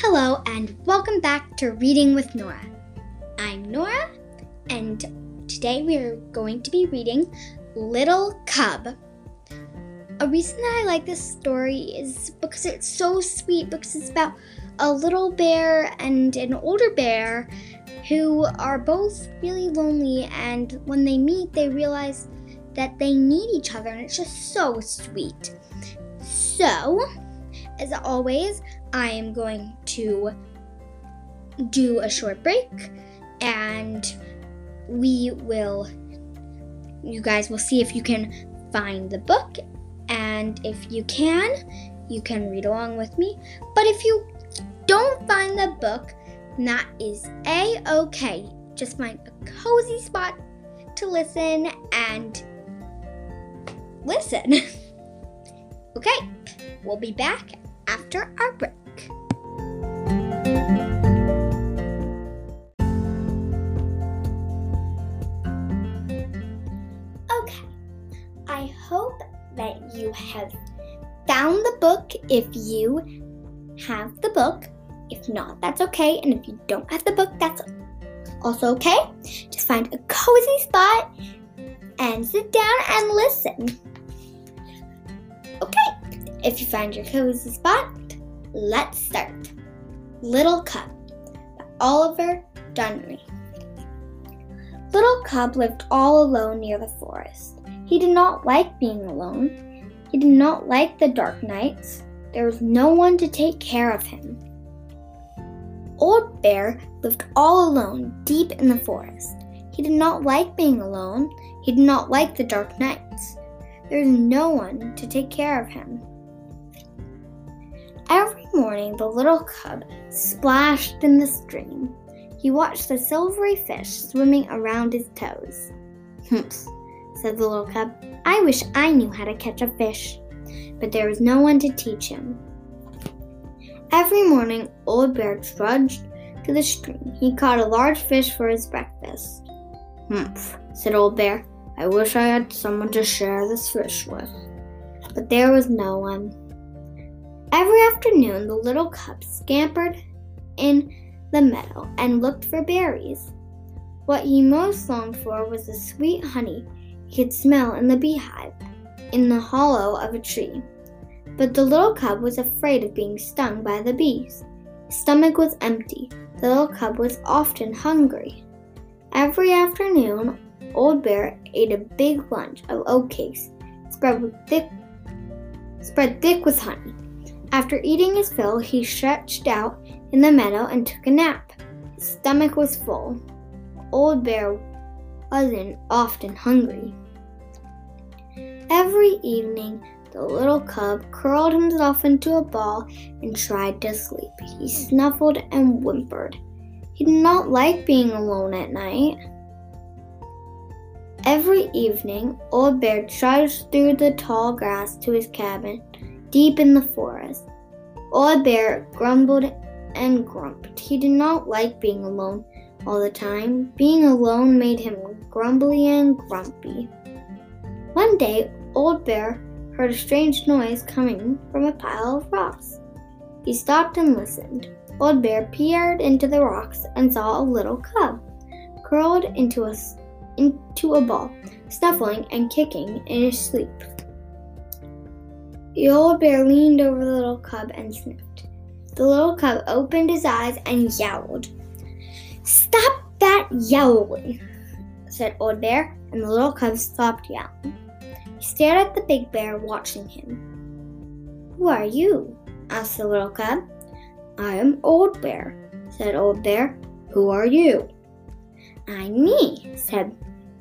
Hello, and welcome back to Reading with Nora. I'm Nora, and today we are going to be reading Little Cub. A reason that I like this story is because it's so sweet, because it's about a little bear and an older bear who are both really lonely, and when they meet, they realize that they need each other, and it's just so sweet. So, as always, I am going to do a short break and we will, you guys will see if you can find the book. And if you can, you can read along with me. But if you don't find the book, that is a okay. Just find a cozy spot to listen and listen. okay, we'll be back after our break. Okay, I hope that you have found the book if you have the book. If not, that's okay. And if you don't have the book, that's also okay. Just find a cozy spot and sit down and listen. Okay, if you find your cozy spot, let's start. Little Cub by Oliver Dunrea. Little Cub lived all alone near the forest. He did not like being alone. He did not like the dark nights. There was no one to take care of him. Old Bear lived all alone deep in the forest. He did not like being alone. He did not like the dark nights. There was no one to take care of him. Morning, the little cub splashed in the stream. He watched the silvery fish swimming around his toes. Humph, said the little cub. I wish I knew how to catch a fish. But there was no one to teach him. Every morning, Old Bear trudged to the stream. He caught a large fish for his breakfast. Humph, said Old Bear. I wish I had someone to share this fish with. But there was no one. Every afternoon, the little cub scampered in the meadow and looked for berries. What he most longed for was the sweet honey he could smell in the beehive in the hollow of a tree. But the little cub was afraid of being stung by the bees. His stomach was empty. The little cub was often hungry. Every afternoon, Old Bear ate a big lunch of oatcakes spread with thick spread thick with honey. After eating his fill, he stretched out in the meadow and took a nap. His stomach was full. Old Bear wasn't often hungry. Every evening, the little cub curled himself into a ball and tried to sleep. He snuffled and whimpered. He did not like being alone at night. Every evening, Old Bear trudged through the tall grass to his cabin deep in the forest. Old Bear grumbled and grumped. He did not like being alone all the time. Being alone made him grumbly and grumpy. One day, Old Bear heard a strange noise coming from a pile of rocks. He stopped and listened. Old Bear peered into the rocks and saw a little cub curled into a, into a ball, snuffling and kicking in his sleep. The old bear leaned over the little cub and sniffed. The little cub opened his eyes and yowled. Stop that yowling, said Old Bear, and the little cub stopped yowling. He stared at the big bear, watching him. Who are you? asked the little cub. I am Old Bear, said Old Bear. Who are you? I'm me, said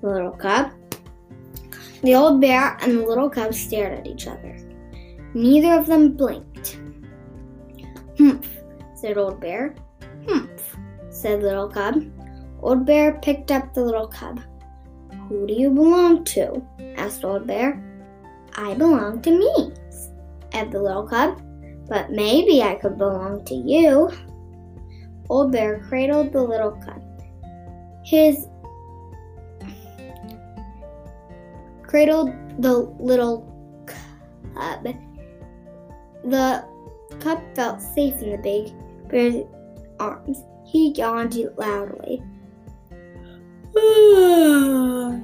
the little cub. The old bear and the little cub stared at each other. Neither of them blinked. Humph, said Old Bear. Humph, said Little Cub. Old Bear picked up the little cub. Who do you belong to? asked Old Bear. I belong to me, said the little cub. But maybe I could belong to you. Old Bear cradled the little cub. His cradled the little cub. The cub felt safe in the big Bear's arms. He yawned loudly.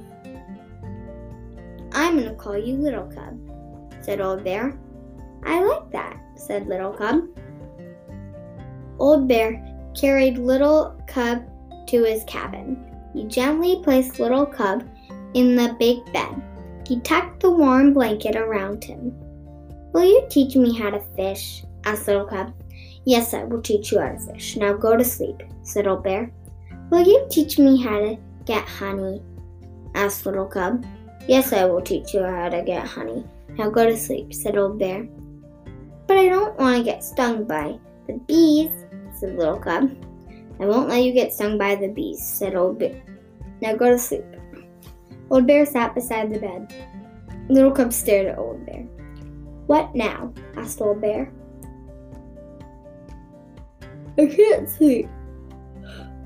I'm gonna call you Little Cub, said Old Bear. I like that, said Little Cub. Old Bear carried Little Cub to his cabin. He gently placed Little Cub in the big bed. He tucked the warm blanket around him. Will you teach me how to fish? asked Little Cub. Yes, I will teach you how to fish. Now go to sleep, said Old Bear. Will you teach me how to get honey? asked Little Cub. Yes, I will teach you how to get honey. Now go to sleep, said Old Bear. But I don't want to get stung by the bees, said Little Cub. I won't let you get stung by the bees, said Old Bear. Now go to sleep. Old Bear sat beside the bed. Little Cub stared at Old Bear. What now? asked Old Bear. I can't sleep,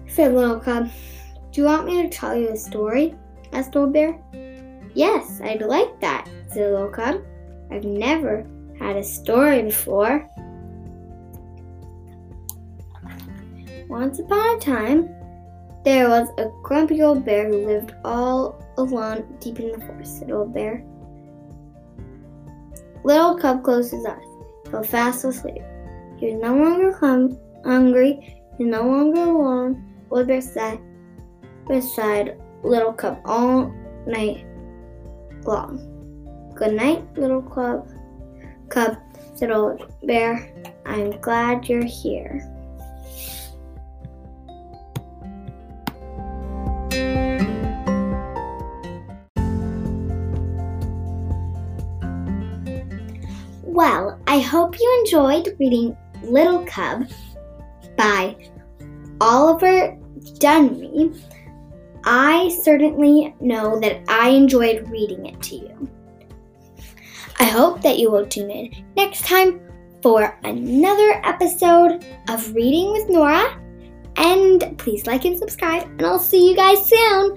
said Little Cub. Do you want me to tell you a story? asked Old Bear. Yes, I'd like that, said Little Cub. I've never had a story before. Once upon a time, there was a grumpy old bear who lived all alone deep in the forest, said Old Bear. Little Cub closed his eyes, fell fast asleep. He was no longer hum- hungry, he was no longer alone. Old Bear sat beside Little Cub all night long. Good night, Little Cub. Cub, said Old Bear. I'm glad you're here. Hope you enjoyed reading Little Cub by Oliver Dunrea. I certainly know that I enjoyed reading it to you. I hope that you will tune in next time for another episode of Reading with Nora. And please like and subscribe, and I'll see you guys soon.